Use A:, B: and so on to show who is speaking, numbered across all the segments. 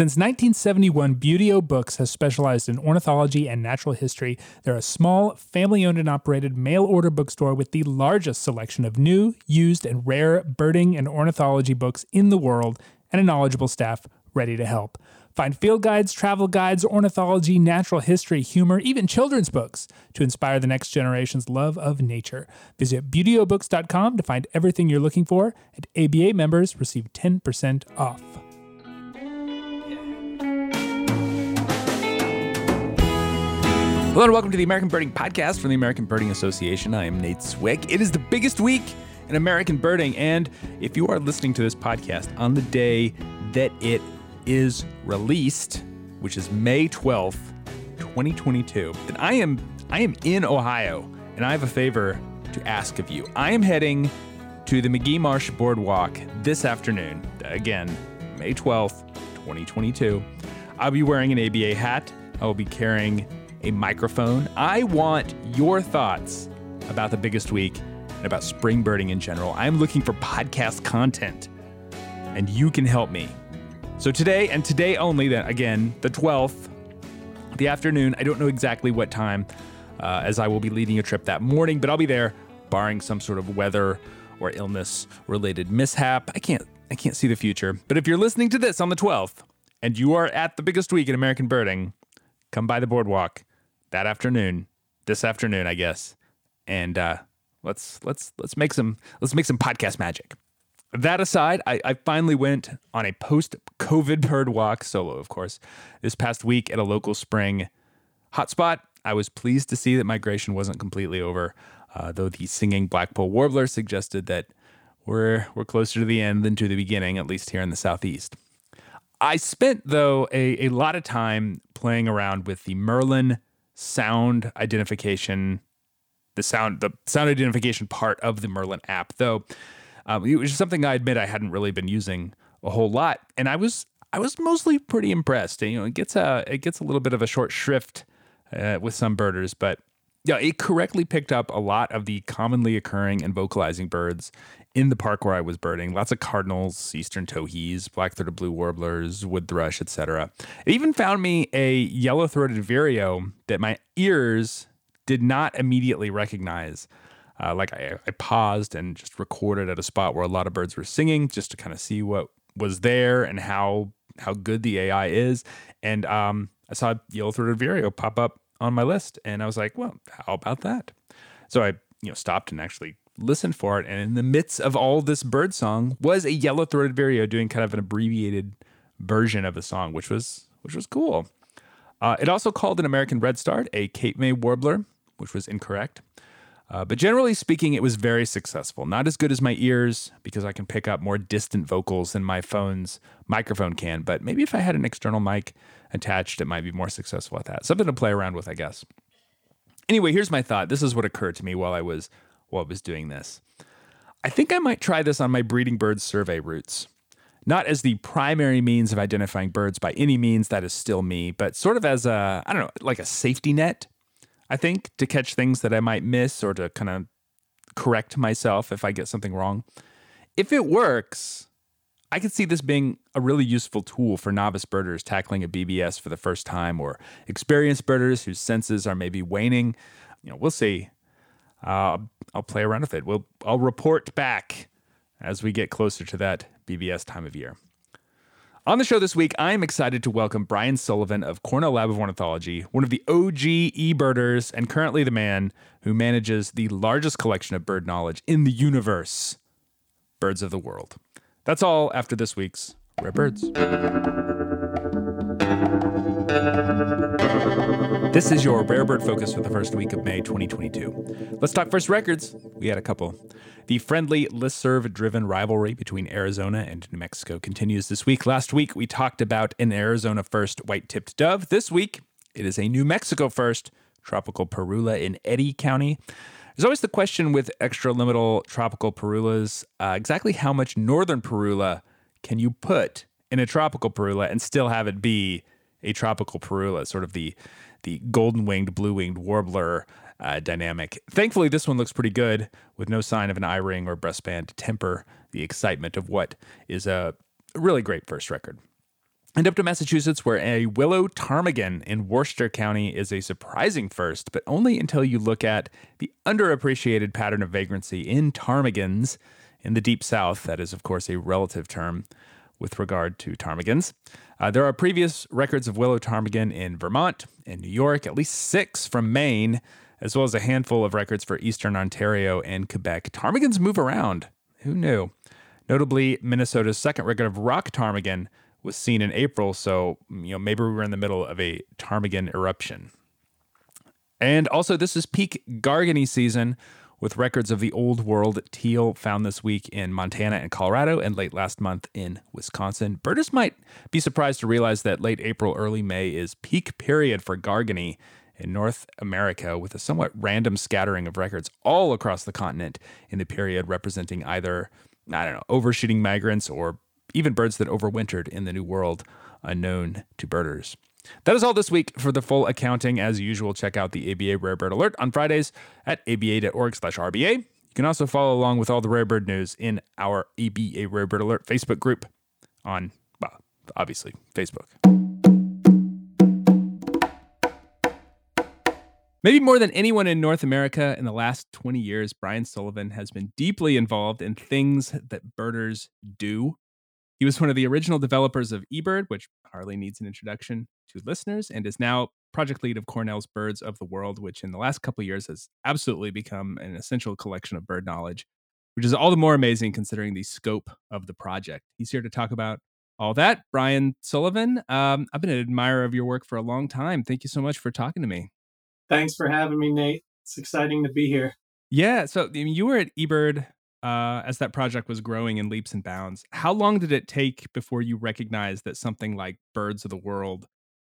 A: Since 1971, Buteo Books has specialized in ornithology and natural history. They're a small, family owned and operated mail order bookstore with the largest selection of new, used, and rare birding and ornithology books in the world, and a knowledgeable staff ready to help. Find field guides, travel guides, ornithology, natural history, humor, even children's books to inspire the next generation's love of nature. Visit buteobooks.com to find everything you're looking for, and ABA members receive 10% off.
B: Hello and welcome to the American Birding Podcast from the American Birding Association. I am Nate Swick. It is the biggest week in American birding, and if you are listening to this podcast on the day that it is released, which is May 12th, 2022, then I am I am in Ohio, and I have a favor to ask of you. I am heading to the Magee Marsh Boardwalk this afternoon. Again, May 12th, 2022. I'll be wearing an ABA hat. I will be carrying a microphone. I want your thoughts about the biggest week and about spring birding in general. I'm looking for podcast content, and you can help me. So today and today only, then again, the 12th, the afternoon, I don't know exactly what time, uh, as I will be leading a trip that morning, but I'll be there, barring some sort of weather or illness related mishap. I can't I can't see the future. But if you're listening to this on the 12th and you are at the biggest week in American birding, come by the boardwalk that afternoon, this afternoon, I guess, and uh, let's let's let's make some let's make some podcast magic. That aside, I, I finally went on a post-COVID bird walk solo, of course, this past week at a local spring hotspot. I was pleased to see that migration wasn't completely over, uh, though the singing blackpoll warbler suggested that we're we're closer to the end than to the beginning, at least here in the southeast. I spent though a, a lot of time playing around with the Merlin sound identification, the sound the sound identification part of the Merlin app, though um, it was something I admit I hadn't really been using a whole lot, and I was I was mostly pretty impressed. You know, it gets a it gets a little bit of a short shrift uh, with some birders, but yeah, it correctly picked up a lot of the commonly occurring and vocalizing birds in the park where I was birding. Lots of cardinals, eastern towhees, black-throated blue warblers, wood thrush, etc. It even found me a yellow-throated vireo that my ears did not immediately recognize. Uh, like I, I paused and just recorded at a spot where a lot of birds were singing, just to kind of see what was there and how how good the AI is. And um, I saw a yellow-throated vireo pop up on my list, and I was like, well, how about that? So I you know stopped and actually listened for it, and in the midst of all this bird song was a yellow-throated vireo doing kind of an abbreviated version of the song, which was which was cool. Uh, it also called an American redstart a Cape May warbler, which was incorrect. Uh, but generally speaking, it was very successful. Not as good as my ears because I can pick up more distant vocals than my phone's microphone can. But maybe if I had an external mic attached, it might be more successful at that. Something to play around with, I guess. Anyway, here's my thought. This is what occurred to me while I was I was doing this. I think I might try this on my breeding birds survey routes. Not as the primary means of identifying birds by any means, that is still me, but sort of as a, I don't know, like a safety net I think, to catch things that I might miss or to kind of correct myself if I get something wrong. If it works, I could see this being a really useful tool for novice birders tackling a BBS for the first time or experienced birders whose senses are maybe waning. You know, we'll see. Uh, I'll play around with it. We'll, I'll report back as we get closer to that BBS time of year. On the show this week, I am excited to welcome Brian Sullivan of Cornell Lab of Ornithology, one of the OG e-birders and currently the man who manages the largest collection of bird knowledge in the universe, Birds of the World. That's all after this week's Rare Birds. This is your Rare Bird Focus for the first week of May 2022. Let's talk first records. We had a couple. The friendly listserv driven rivalry between Arizona and New Mexico continues this week. Last week, we talked about an Arizona first white tipped dove. This week, it is a New Mexico first tropical parula in Eddy County. There's always the question with extralimital tropical parulas uh, exactly how much northern parula can you put in a tropical parula and still have it be a tropical parula, sort of the the golden winged, blue winged warbler uh, dynamic. Thankfully, this one looks pretty good with no sign of an eye ring or breastband to temper the excitement of what is a really great first record. And up to Massachusetts, where a willow ptarmigan in Worcester County is a surprising first, but only until you look at the underappreciated pattern of vagrancy in ptarmigans in the deep south. That is, of course, a relative term with regard to ptarmigans. Uh, there are previous records of willow ptarmigan in Vermont and New York, at least six from Maine, as well as a handful of records for eastern Ontario and Quebec. Ptarmigans move around. Who knew? Notably, Minnesota's second record of rock ptarmigan was seen in April, so you know maybe we were in the middle of a ptarmigan eruption. And also, this is peak Garganey season, with records of the old world teal found this week in Montana and Colorado and late last month in Wisconsin. Birders might be surprised to realize that late April, early May is peak period for Garganey in North America, with a somewhat random scattering of records all across the continent in the period representing either, I don't know, overshooting migrants or even birds that overwintered in the New World, unknown to birders. That is all this week for the full accounting. As usual, check out the ABA Rare Bird Alert on Fridays at aba.org slash RBA. You can also follow along with all the rare bird news in our ABA Rare Bird Alert Facebook group on, well, obviously Facebook. Maybe more than anyone in North America in the last 20 years, Brian Sullivan has been deeply involved in things that birders do. He was one of the original developers of eBird, which hardly needs an introduction to listeners, and is now project lead of Cornell's Birds of the World, which in the last couple years has absolutely become an essential collection of bird knowledge, which is all the more amazing considering the scope of the project. He's here to talk about all that. Brian Sullivan, um, I've been an admirer of your work for a long time. Thank you so much for talking to me.
C: Thanks for having me, Nate. It's exciting to be here.
B: Yeah. So I mean, you were at eBird uh, as that project was growing in leaps and bounds. How long did it take before you recognized that something like Birds of the World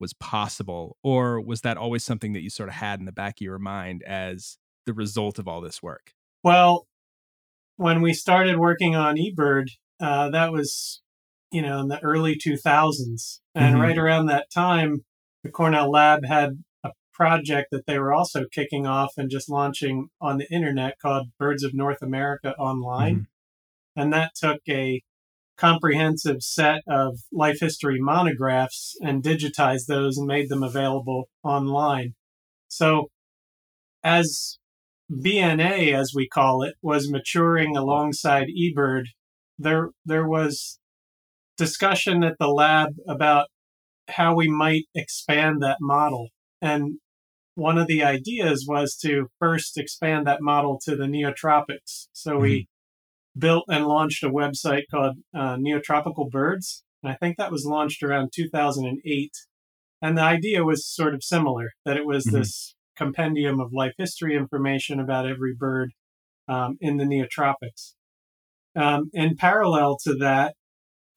B: was possible? Or was that always something that you sort of had in the back of your mind as the result of all this work?
C: Well, when we started working on eBird, uh, that was, you know, in the early 2000s. And mm-hmm. right around that time, the Cornell Lab had a project that they were also kicking off and just launching on the internet called Birds of North America Online. Mm-hmm. And that took a comprehensive set of life history monographs and digitized those and made them available online. So, as BNA, as we call it, was maturing alongside eBird, there there was discussion at the lab about how we might expand that model. And one of the ideas was to first expand that model to the neotropics. So mm-hmm. we built and launched a website called uh, Neotropical Birds. And I think that was launched around 2008. And the idea was sort of similar that it was mm-hmm. this compendium of life history information about every bird um, in the neotropics. Um, in parallel to that,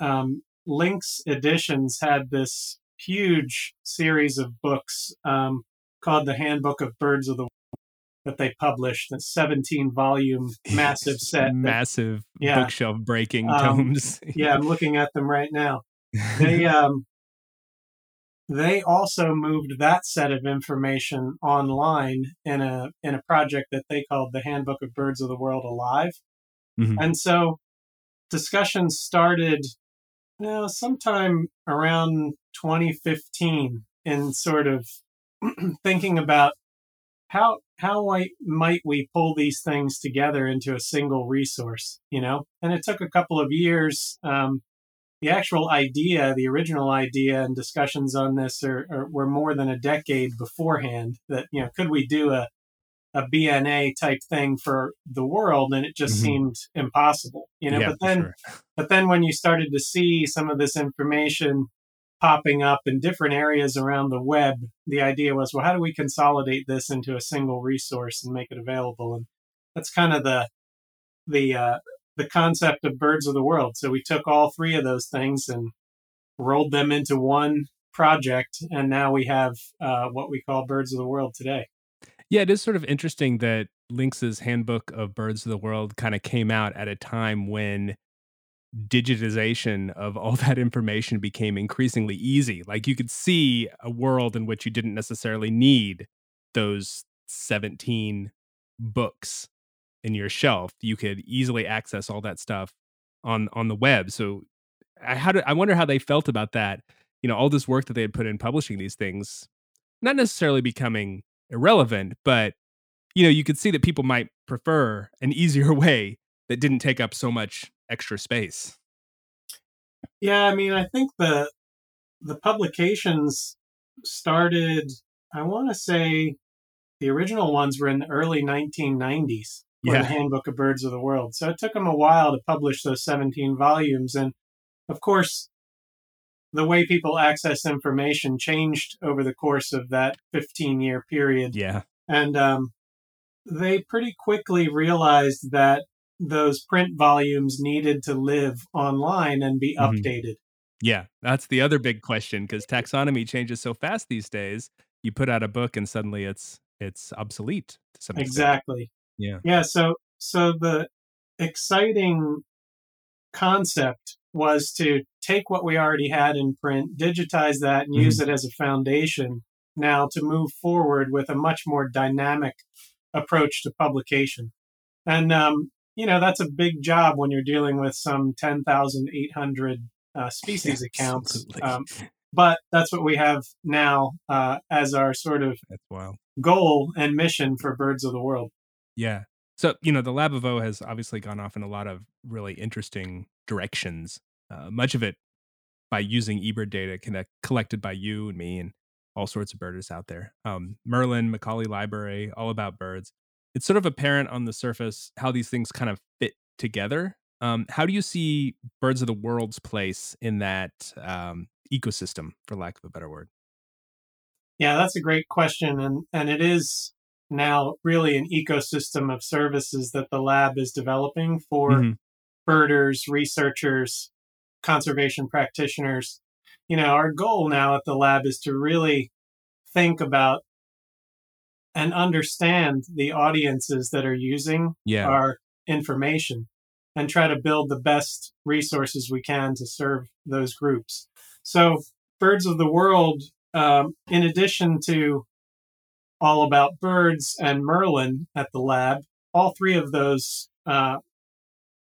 C: um, Lynx Editions had this huge series of books um, called the Handbook of Birds of the that they published, a 17 volume massive set.
B: massive that, yeah, bookshelf breaking um, tomes.
C: yeah, I'm looking at them right now. They um they also moved that set of information online in a in a project that they called the Handbook of Birds of the World Alive. Mm-hmm. And so discussions started you know, sometime around 2015 in sort of thinking about how how might we pull these things together into a single resource you know and it took a couple of years um, the actual idea the original idea and discussions on this are, are, were more than a decade beforehand that you know could we do a a bna type thing for the world and it just mm-hmm. seemed impossible you know yeah, but then sure. but then when you started to see some of this information popping up in different areas around the web, the idea was, well, how do we consolidate this into a single resource and make it available? And that's kind of the the uh, the concept of birds of the world. So we took all three of those things and rolled them into one project, and now we have uh, what we call birds of the world today.
B: Yeah, it is sort of interesting that Lynx's Handbook of Birds of the World kind of came out at a time when digitization of all that information became increasingly easy. Like you could see a world in which you didn't necessarily need those 17 books in your shelf. You could easily access all that stuff on on the web. So I do, I wonder how they felt about that
D: you know all this work that they had put in publishing these things not necessarily becoming irrelevant but you know you could see that people might prefer an easier way that didn't take up so much extra space.
C: Yeah i mean i think the the publications started i want to say the original ones were in the early 1990s for
D: Yeah.
C: the handbook of birds of the world. So it took them a while to publish those 17 volumes and of course the way people access information changed over the course of that 15 year period.
D: Yeah.
C: And um, they pretty quickly realized that those print volumes needed to live online and be
D: Mhm.
C: updated.
D: yeah that's the other big question because taxonomy changes so fast these days you put out a book and suddenly it's it's obsolete to some extent.
C: Exactly.
D: yeah
C: Yeah. So so the exciting concept was to take what we already had in print, digitize that, and use it as a foundation. Now to move forward with a much more dynamic approach to publication, and um, you know that's a big job when you're dealing with some ten thousand eight hundred uh, species accounts. Um, but that's what we have now uh, as our sort of goal and mission for Birds of the World.
D: Yeah. So, you know, the Lab of O has obviously gone off in a lot of really interesting directions. Uh, much of it by using eBird data connect, collected by you and me and all sorts of birders out there. Um, Merlin, Macaulay Library, all about birds. It's sort of apparent on the surface how these things kind of fit together. Um, how do you see Birds of the World's place in that um, ecosystem, for lack of a better word?
C: Yeah, that's a great question, and and it is now really an ecosystem of services that the lab is developing for
D: Mhm.
C: birders, researchers, conservation practitioners. You know, our goal now at the lab is to really think about and understand the audiences that are using
D: Yeah.
C: our information and try to build the best resources we can to serve those groups. So, Birds of the World, um, in addition to All About Birds and Merlin at the lab, all three of those uh,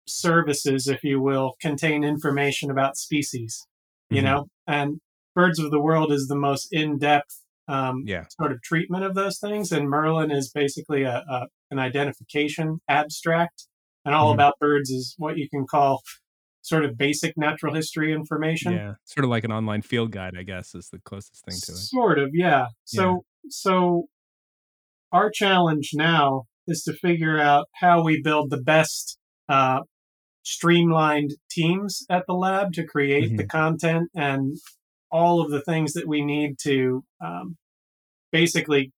C: services, if you will, contain information about species, you
D: Mhm.
C: know, and Birds of the World is the most in depth um,
D: Yeah.
C: sort of treatment of those things. And Merlin is basically a, a an identification abstract. And all
D: Mhm.
C: about birds is what you can call sort of basic natural history information.
D: Yeah. Sort of like an online field guide, I guess, is the closest thing to it.
C: Sort of, yeah. So so our challenge now is to figure out how we build the best uh, streamlined teams at the lab to create the content and all of the things that we need to um, basically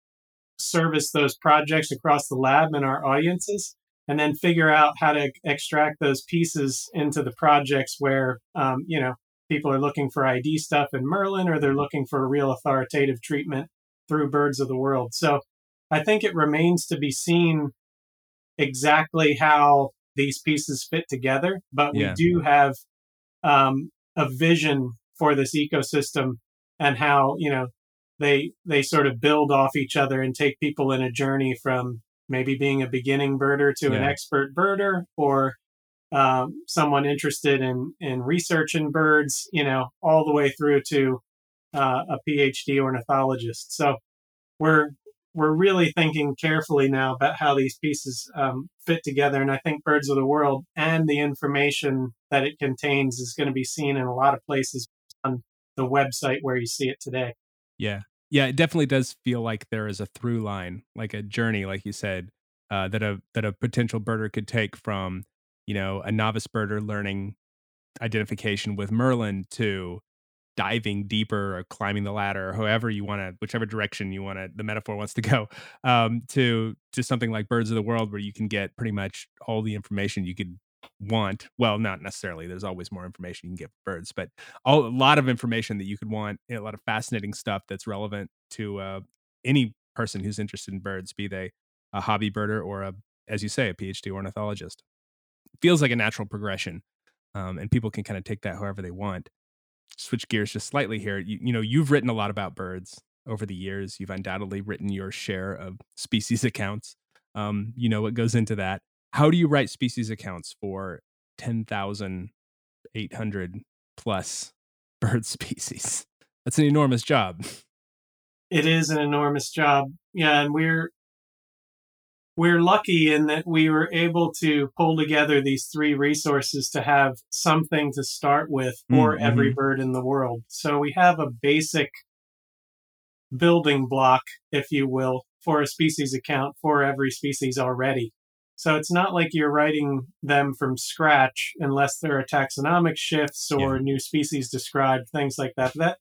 C: service those projects across the lab and our audiences and then figure out how to extract those pieces into the projects where um, you know people are looking for id stuff in merlin or they're looking for a real authoritative treatment through birds of the world so i think it remains to be seen exactly how these pieces fit together but we
D: Yeah.
C: do have um, a vision for this ecosystem and how you know they they sort of build off each other and take people in a journey from maybe being a beginning birder to an expert birder or um, someone interested in in research in birds you know all the way through to uh, a phd ornithologist. So we're we're really thinking carefully now about how these pieces um, fit together. And i think birds of the world and the information that it contains is going to be seen in a lot of places on the website where you see it today
D: Yeah. Yeah, it definitely does feel like there is a through line, like a journey, like you said, uh, that a that a potential birder could take from, you know, a novice birder learning identification with Merlin to diving deeper or climbing the ladder or however you want to whichever direction you want to the metaphor wants to go um to to something like birds of the world where you can get pretty much all the information you could want well not necessarily there's always more information you can get birds but all, a lot of information that you could want a lot of fascinating stuff that's relevant to uh, any person who's interested in birds be they a hobby birder or a as you say a phd ornithologist. Feels like a natural progression um, and people can kind of take that however they want. Switch gears just slightly here you, you know you've written a lot about birds over the years you've undoubtedly written your share of species accounts um, you know what goes into that how do you write species accounts for 10,800 plus bird species That's an enormous job.
C: It is an enormous job. Yeah, and we're we're lucky in that we were able to pull together these three resources to have something to start with for
D: Mm-hmm.
C: every bird in the world. So we have a basic building block, if you will, for a species account for every species already. So it's not like you're writing them from scratch unless there are taxonomic shifts or new species described, things like that. That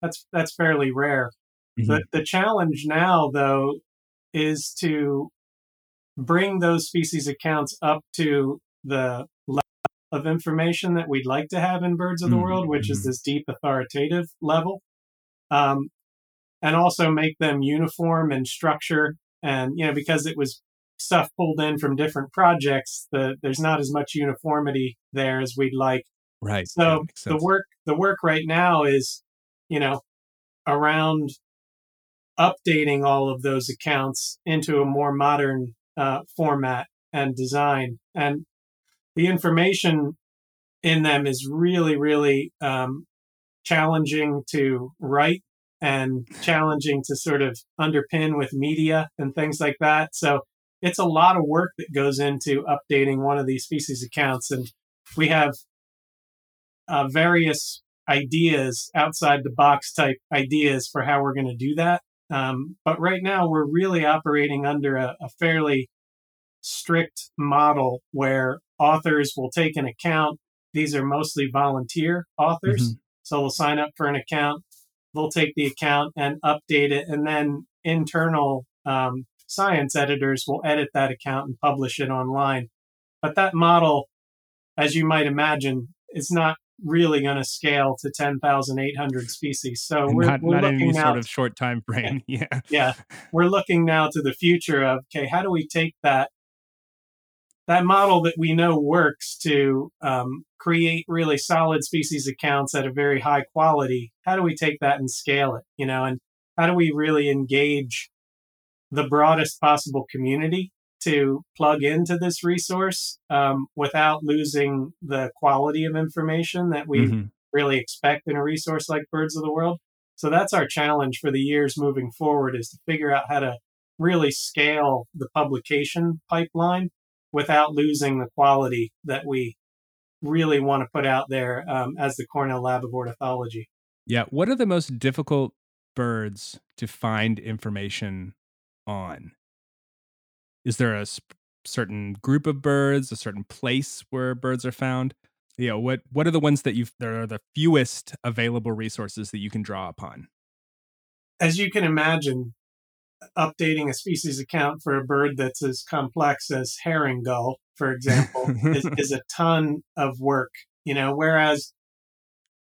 C: that's that's fairly rare. The the challenge now though is to bring those species accounts up to the level of information that we'd like to have in birds of the
D: Mhm,
C: world, which is
D: mhm.
C: this deep authoritative level. Um, and also make them uniform in structure and you know because it was stuff pulled in from different projects the there's not as much uniformity there as we'd like.
D: Right.
C: so the work the work right now is you know around updating all of those accounts into a more modern uh, format and design. And the information in them is really really um, challenging to write and challenging to sort of underpin with media and things like that. So it's a lot of work that goes into updating one of these species accounts and we have uh, various ideas outside the box type ideas for how we're going to do that. Um, but right now, we're really operating under a, a fairly strict model where authors will take an account. These are mostly volunteer authors. So they'll sign up for an account, they'll take the account and update it, and then internal um, science editors will edit that account and publish it online. But that model, as you might imagine, is not really going to scale to 10,800 species. So
D: And
C: we're,
D: not
C: we're
D: not
C: looking
D: any
C: now,
D: sort of short time frame. Yeah.
C: yeah, we're looking now to the future of okay, how do we take that that model that we know works to um, create really solid species accounts at a very high quality? How do we take that and scale it? You know, and how do we really engage the broadest possible community to plug into this resource um, without losing the quality of information that we
D: Mhm.
C: really expect in a resource like Birds of the World. So that's our challenge for the years moving forward is to figure out how to really scale the publication pipeline without losing the quality that we really want to put out there um, as the Cornell Lab of Ornithology.
D: Yeah. What are the most difficult birds to find information on? Is there a sp- certain group of birds, a certain place where birds are found? You know, what what are the ones that you that are the fewest available resources that you can draw upon?
C: As you can imagine, updating a species account for a bird that's as complex as herring gull, for example, is, is a ton of work. You know, whereas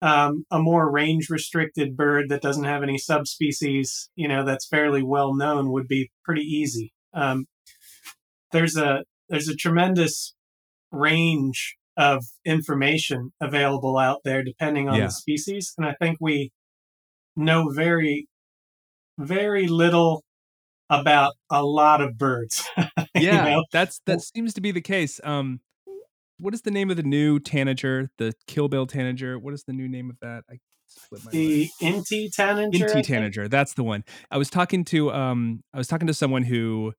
C: um, a more range restricted bird that doesn't have any subspecies, you know, that's fairly well known would be pretty easy. Um, there's a there's a tremendous range of information available out there depending on
D: Yeah.
C: the species, and I think we know very very little about a lot of birds. you
D: Yeah,
C: know?
D: that's that seems to be the case. Um, what is the name of the new tanager? The Kill Bill tanager. What is the new name of that? I mind.
C: The Inti tanager. I
D: Inti tanager. That's the one. I was talking to um I was talking to someone who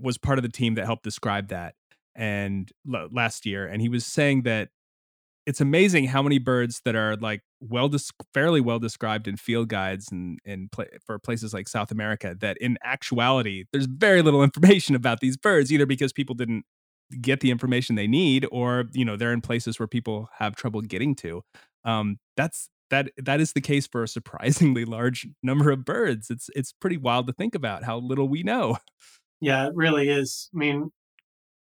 D: was part of the team that helped describe that and l- last year and he was saying that it's amazing how many birds that are like well fairly well described in field guides and and pla- for places like South America that in actuality there's very little information about these birds either because people didn't get the information they need or you know they're in places where people have trouble getting to um that's that that is the case for a surprisingly large number of birds it's it's pretty wild to think about how little we know
C: Yeah, it really is. I mean,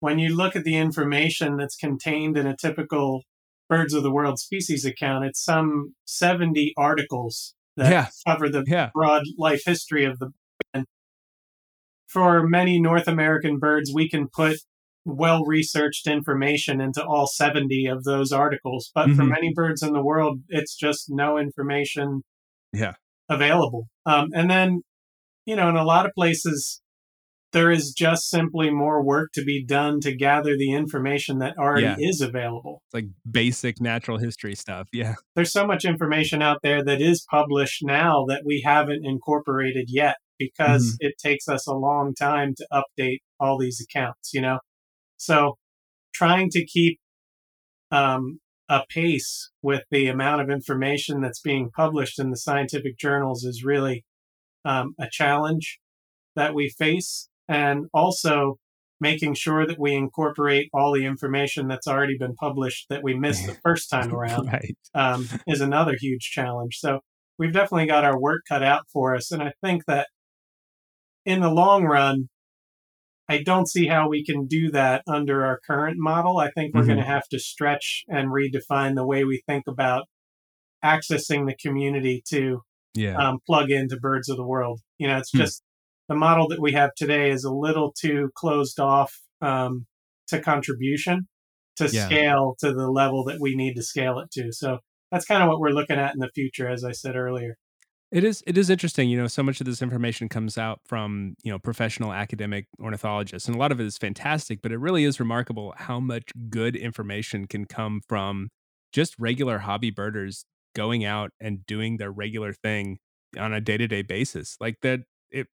C: when you look at the information that's contained in a typical Birds of the World species account, it's some 70 articles that
D: Yeah.
C: cover the
D: yeah
C: broad life history of the and for many North American birds, we can put well researched information into all 70 of those articles. But for
D: Mhm.
C: many birds in the world, it's just no information
D: Yeah.
C: available. Um, and then, you know, in a lot of places, there is just simply more work to be done to gather the information that already
D: Yeah.
C: is available.
D: It's like basic natural history stuff. Yeah.
C: There's so much information out there that is published now that we haven't incorporated yet because it takes us a long time to update all these accounts, you know? So trying to keep um, a pace with the amount of information that's being published in the scientific journals is really um, a challenge that we face. And also making sure that we incorporate all the information that's already been published that we missed the first time around
D: right.
C: um, is another huge challenge. So we've definitely got our work cut out for us. And I think that in the long run, I don't see how we can do that under our current model. I think we're
D: Mhm.
C: going to have to stretch and redefine the way we think about accessing the community to
D: Yeah.
C: um, plug into Birds of the World. You know, it's
D: Hmm.
C: just the model that we have today is a little too closed off um, to contribution to
D: Yeah.
C: scale to the level that we need to scale it to. So that's kind of what we're looking at in the future, as I said earlier.
D: It is it is interesting, you know, so much of this information comes out from, you know, professional academic ornithologists and a lot of it is fantastic, but it really is remarkable how much good information can come from just regular hobby birders going out and doing their regular thing on a day-to-day basis. Like that it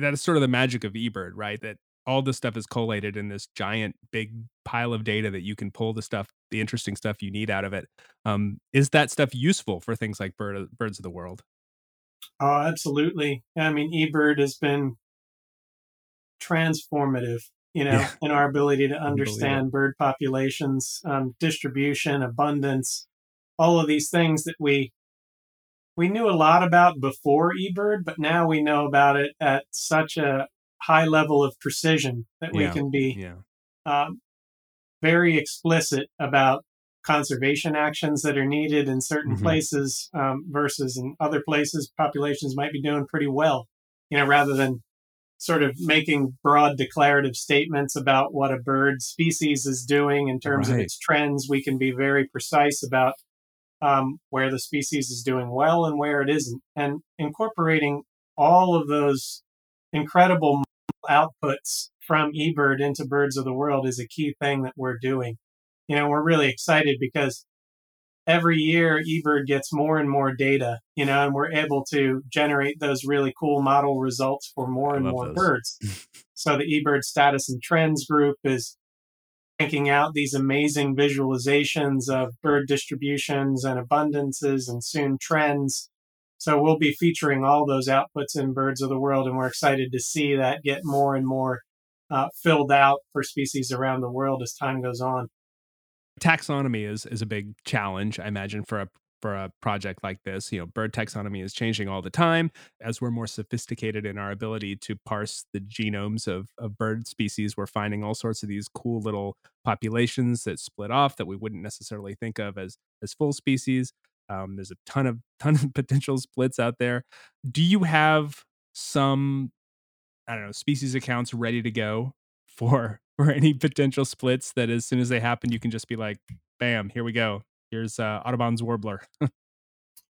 D: that is sort of the magic of eBird, right? That all this stuff is collated in this giant big pile of data that you can pull the stuff, the interesting stuff you need out of it. Um, is that stuff useful for things like bird, birds of the world?
C: Oh, absolutely. I mean, eBird has been transformative, you know,
D: Yeah.
C: in our ability to understand bird populations, um, distribution, abundance, all of these things that we we knew a lot about before eBird, but now we know about it at such a high level of precision that we can be
D: Yeah.
C: um, very explicit about conservation actions that are needed in certain
D: Mhm.
C: places um, versus in other places populations might be doing pretty well you know rather than sort of making broad declarative statements about what a bird species is doing in terms of its trends we can be very precise about um, where the species is doing well and where it isn't and incorporating all of those incredible outputs from eBird into Birds of the World is a key thing that we're doing. You know, we're really excited because every year eBird gets more and more data, you know, and we're able to generate those really cool model results for more and more
D: those.
C: birds. so the eBird status and trends group is cranking out these amazing visualizations of bird distributions and abundances and soon trends. So we'll be featuring all those outputs in Birds of the World, and we're excited to see that get more and more uh, filled out for species around the world as time goes on.
D: Taxonomy is is a big challenge i imagine for a for a project like this. You know bird taxonomy is changing all the time. As we're more sophisticated in our ability to parse the genomes of of bird species we're finding all sorts of these cool little populations that split off that we wouldn't necessarily think of as as full species. Um, there's a ton of ton of potential splits out there. Do you have some i don't know species accounts ready to go for for any potential splits that as soon as they happen you can just be like bam here we go. Here's uh audubon's warbler.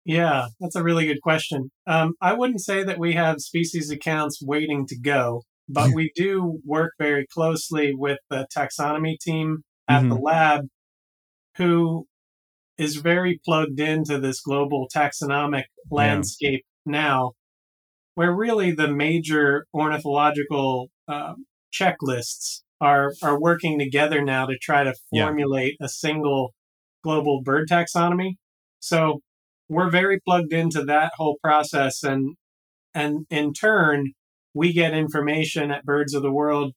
C: Yeah, that's a really good question. Um, I wouldn't say that we have species accounts waiting to go, but we do work very closely with the taxonomy team at the lab, who is very plugged into this global taxonomic landscape now, where really the major ornithological um, checklists are are working together now to try to
D: Yeah.
C: formulate a single global bird taxonomy. So we're very plugged into that whole process and and in turn we get information at birds of the world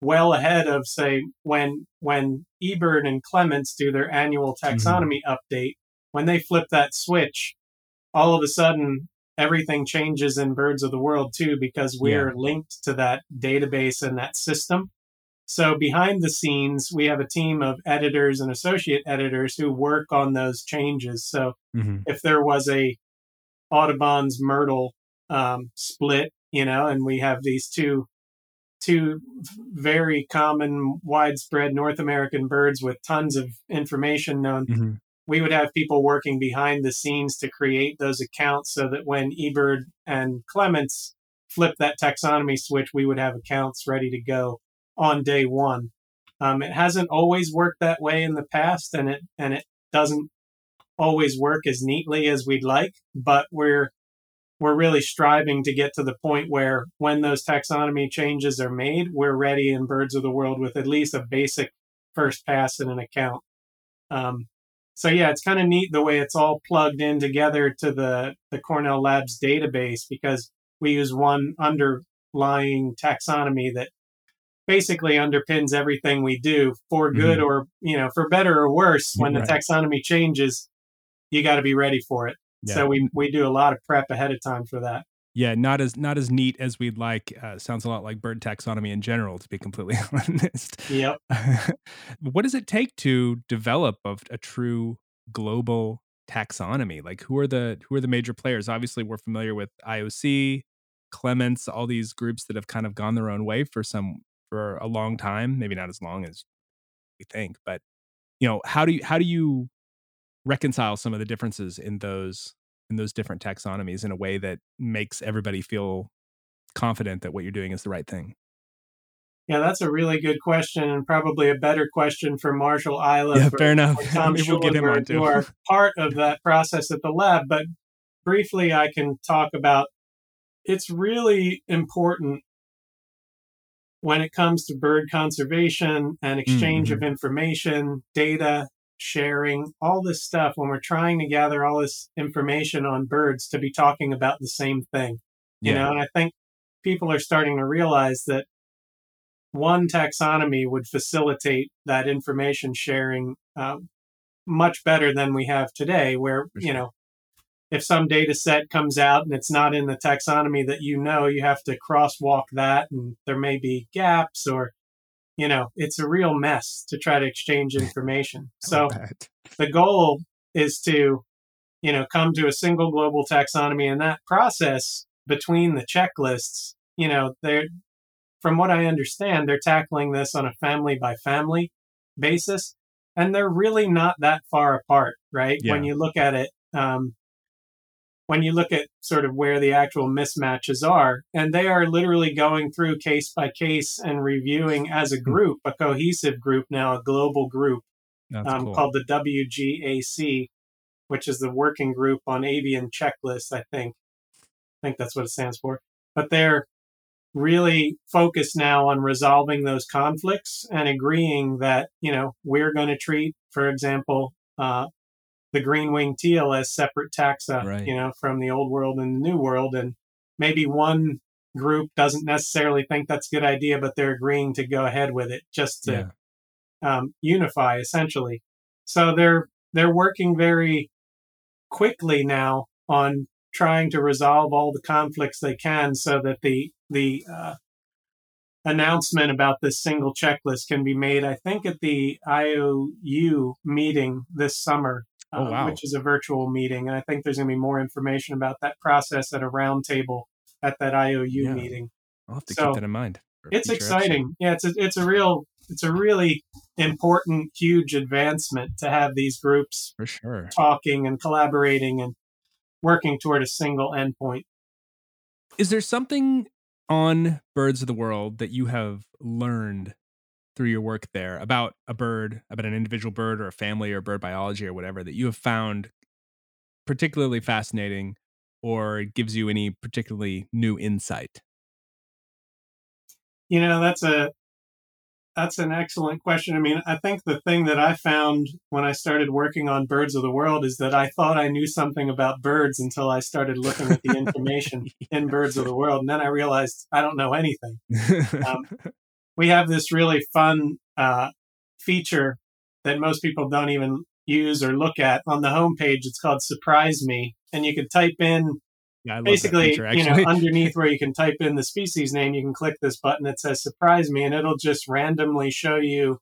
C: well ahead of say when when ebird and clements do their annual mm-hmm. taxonomy update when they flip that switch all of a sudden everything changes in birds of the world too because we're linked to that database and that system so behind the scenes we have a team of editors and associate editors who work on those changes so
D: mm-hmm.
C: if there was a Audubon's Myrtle um, split, you know, and we have these two two very common, widespread North American birds with tons of information known.
D: Mm-hmm.
C: We would have people working behind the scenes to create those accounts so that when eBird and Clements flip that taxonomy switch, we would have accounts ready to go on day one. Um, it hasn't always worked that way in the past, and it and it doesn't always work as neatly as we'd like. But we're we're really striving to get to the point where when those taxonomy changes are made, we're ready in Birds of the World with at least a basic first pass in an account. Um, so yeah, it's kind of neat the way it's all plugged in together to the the Cornell Labs database because we use one underlying taxonomy that basically underpins everything we do for good mm-hmm. or you know for better or worse. When right. the taxonomy changes you got to be ready for it. Yeah. so we we do a lot of prep ahead of time for that.
D: Yeah not as not as neat as we'd like. Uh, sounds a lot like bird taxonomy in general to be completely honest.
C: Yep.
D: What does it take to develop a, a true global taxonomy? Like who are the who are the major players? Obviously we're familiar with ioc clements all these groups that have kind of gone their own way for some for a long time maybe not as long as we think but you know how do you how do you reconcile some of the differences in those in those different taxonomies in a way that makes everybody feel confident that what you're doing is the right thing
C: yeah, that's a really good question, and probably a better question for Marshall Iliff.
D: Yeah, fair enough.
C: Tom Maybe we'll get him on too. who are part of that process at the lab. But briefly, I can talk about. It's really important when it comes to bird conservation and exchange mm-hmm. of information, data sharing, all this stuff. When we're trying to gather all this information on birds, to be talking about the same thing, yeah. you know. And I think people are starting to realize that one taxonomy would facilitate that information sharing uh, much better than we have today, where, you know, if some data set comes out and it's not in the taxonomy that you know, you have to crosswalk that and there may be gaps or, you know, it's a real mess to try to exchange information. So the goal is to, you know, come to a single global taxonomy and that process between the checklists, you know, there from what I understand, they're tackling this on a family by family basis, and they're really not that far apart, right? Yeah. When you look at it, um, when you look at sort of where the actual mismatches are, and they are literally going through case by case and reviewing as a hmm. group, a cohesive group now, a global group um, cool. called the WGAC, which is the Working Group on Avian Checklist. I think, I think that's what it stands for. But they're really focused now on resolving those conflicts and agreeing that you know we're going to treat for example uh, the green wing teal as separate taxa right. you know from the old world and the new world and maybe one group doesn't necessarily think that's a good idea but they're agreeing to go ahead with it just to yeah. um, unify essentially so they're they're working very quickly now on trying to resolve all the conflicts they can so that the the uh, announcement about this single checklist can be made, I think, at the IOU meeting this summer, oh, uh, wow. which is a virtual meeting. And I think there's going to be more information about that process at a roundtable at that IOU yeah. meeting.
D: I'll have to so keep that in mind.
C: It's exciting. Episode. Yeah, it's a, it's a real, it's a really important, huge advancement to have these groups
D: for sure
C: talking and collaborating and working toward a single endpoint.
D: Is there something on Birds of the World that you have learned through your work there about a bird, about an individual bird or a family or bird biology or whatever that you have found particularly fascinating or gives you any particularly new insight?
C: You know, that's a that's an excellent question. I mean, I think the thing that I found when I started working on Birds of the World is that I thought I knew something about birds until I started looking at the information in Birds of the World. And then I realized I don't know anything. Um, we have this really fun uh, feature that most people don't even use or look at on the homepage. It's called Surprise Me. And you can type in yeah, basically, feature, you know, underneath where you can type in the species name, you can click this button that says "Surprise Me," and it'll just randomly show you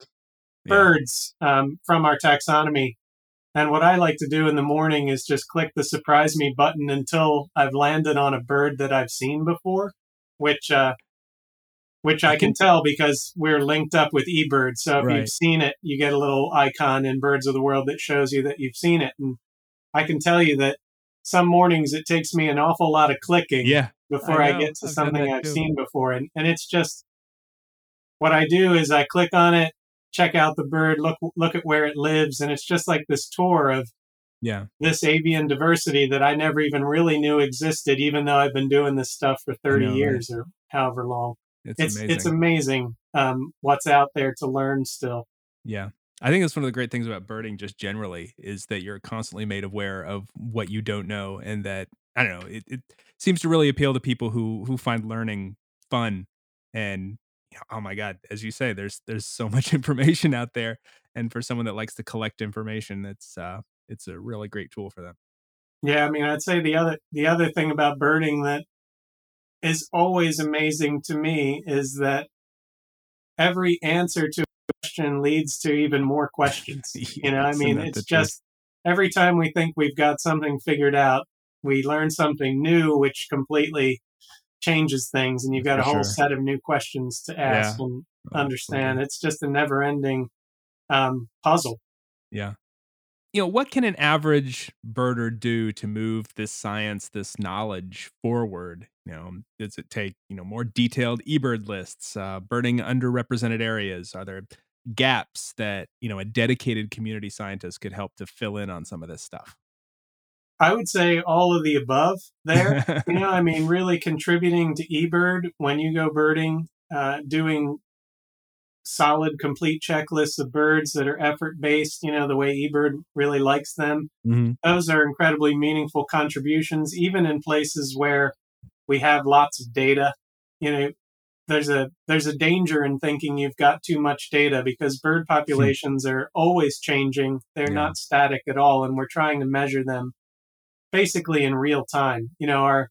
C: yeah. birds um, from our taxonomy. And what I like to do in the morning is just click the "Surprise Me" button until I've landed on a bird that I've seen before, which uh, which I can tell because we're linked up with eBird. So if right. you've seen it, you get a little icon in Birds of the World that shows you that you've seen it. And I can tell you that some mornings it takes me an awful lot of clicking
D: yeah.
C: before I,
D: know.
C: get to
D: I've
C: something I've
D: too.
C: seen before. And, and it's just what I do is I click on it, check out the bird, look look at where it lives, and it's just like this tour of
D: Yeah.
C: this avian diversity that I never even really knew existed, even though I've been doing this stuff for 30
D: know, right?
C: years or however long.
D: It's,
C: It's
D: amazing.
C: it's amazing um, what's out there to learn still.
D: Yeah. I think that's one of the great things about birding just generally is that you're constantly made aware of what you don't know and that I don't know, it, it seems to really appeal to people who who find learning fun and you know, oh my god, as you say there's there's so much information out there and for someone that likes to collect information it's uh it's a really great tool for them.
C: Yeah, I mean, I'd say the other the other thing about birding that is always amazing to me is that every answer to a question leads to even more questions. You know, I mean, it's
D: the truth?
C: just every time we think we've got something figured out, we learn something new, which completely changes things, and you've got
D: For
C: a whole
D: sure.
C: set of new questions to ask and understand.
D: Absolutely.
C: It's just a never-ending um, puzzle.
D: Yeah. You know, what can an average birder do to move this science, this knowledge forward? You know, does it take, you know, more detailed eBird lists, uh, birding underrepresented areas? Are there gaps that, you know, a dedicated community scientist could help to fill in on some of this stuff?
C: I would say all of the above there. you know, I mean, really contributing to eBird when you go birding, uh, doing solid, complete checklists of birds that are effort based, you know, the way eBird really likes them.
D: mm-hmm.
C: Those are incredibly meaningful contributions, even in places where we have lots of data. You know, there's a there's a danger in thinking you've got too much data because bird populations are always changing. They're
D: Yeah.
C: not static at all, and we're trying to measure them basically in real time. You know, our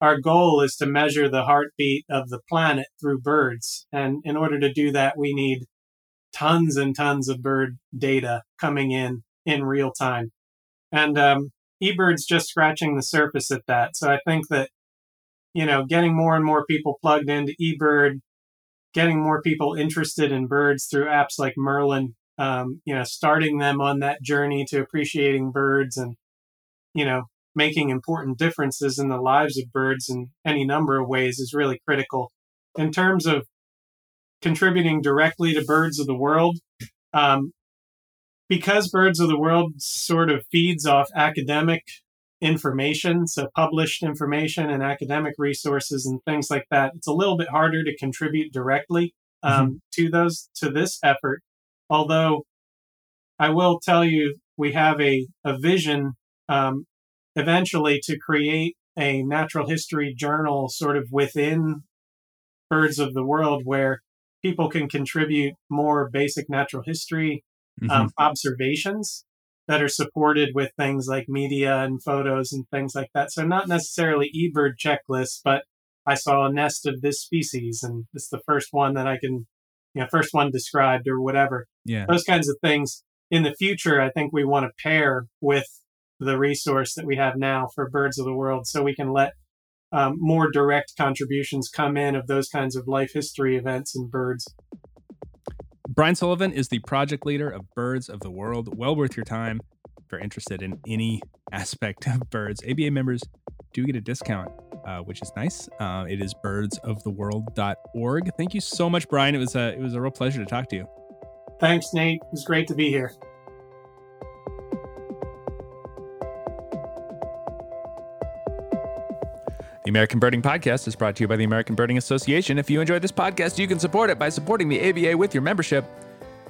C: our goal is to measure the heartbeat of the planet through birds, and in order to do that, we need tons and tons of bird data coming in in real time. And um, eBird's just scratching the surface at that. So I think that you know, getting more and more people plugged into eBird, getting more people interested in birds through apps like Merlin, um, you know, starting them on that journey to appreciating birds and you know making important differences in the lives of birds in any number of ways is really critical. In terms of contributing directly to Birds of the World, um, because Birds of the World sort of feeds off academic information, so published information and academic resources and things like that, it's a little bit harder to contribute directly um, to those to this effort. Although I will tell you, we have a, a vision um, eventually to create a natural history journal sort of within Birds of the World where people can contribute more basic natural history
D: Mm-hmm.
C: um, observations that are supported with things like media and photos and things like that. So not necessarily eBird checklists, but I saw a nest of this species and it's the first one that I can, you know, first one described or whatever.
D: yeah.
C: Those kinds of things. In the future, I think we want to pair with the resource that we have now for Birds of the World so we can let um, more direct contributions come in of those kinds of life history events and birds.
D: Brian Sullivan is the project leader of Birds of the World. Well worth your time if you're interested in any aspect of birds. ABA members do get a discount, uh, which is nice. Uh, it is birdsoftheworld.org. Thank you so much, Brian. It was a it was a real pleasure to talk to you.
C: Thanks, Nate. It was great to be here.
B: American Birding Podcast is brought to you by the American Birding Association. If you enjoy this podcast, you can support it by supporting the ABA with your membership.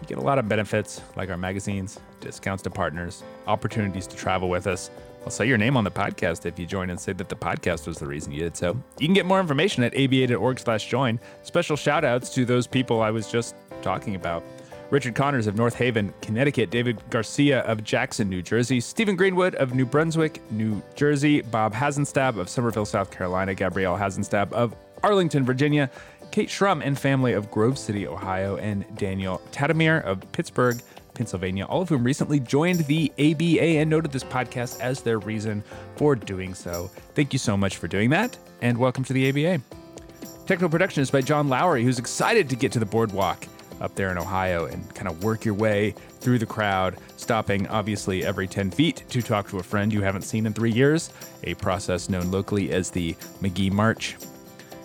B: You get a lot of benefits like our magazines, discounts to partners, opportunities to travel with us. I'll say your name on the podcast if you join and say that the podcast was the reason you did so. You can get more information at aba.org slash join. Special shout outs to those people I was just talking about. Richard Connors of North Haven, Connecticut, David Garcia of Jackson, New Jersey, Stephen Greenwood of New Brunswick, New Jersey, Bob Hasenstab of Summerville, South Carolina, Gabrielle Hasenstab of Arlington, Virginia, Kate Schrum and family of Grove City, Ohio, and Daniel Tatamir of Pittsburgh, Pennsylvania, all of whom recently joined the ABA and noted this podcast as their reason for doing so. Thank you so much for doing that, and welcome to the ABA. Technical production is by John Lowry, who's excited to get to the boardwalk up there in Ohio and kind of work your way through the crowd, stopping obviously every 10 feet to talk to a friend you haven't seen in three years, a process known locally as the Magee March.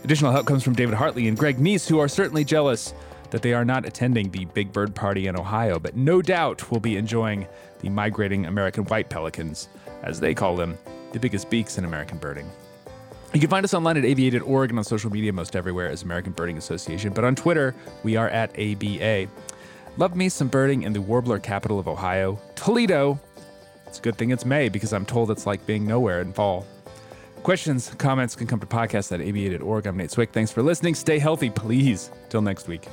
B: Additional help comes from David Hartley and Greg Neise, who are certainly jealous that they are not attending the Big Bird Party in Ohio, but no doubt will be enjoying the migrating American white pelicans, as they call them, the biggest beaks in American birding. You can find us online at aba.org and on social media most everywhere as American Birding Association, but on Twitter, we are at ABA. Love me some birding in the warbler capital of Ohio, Toledo. It's a good thing it's May because I'm told it's like being nowhere in fall. Questions, comments can come to podcast at aba.org. I'm Nate Swick. Thanks for listening. Stay healthy, please. Till next week.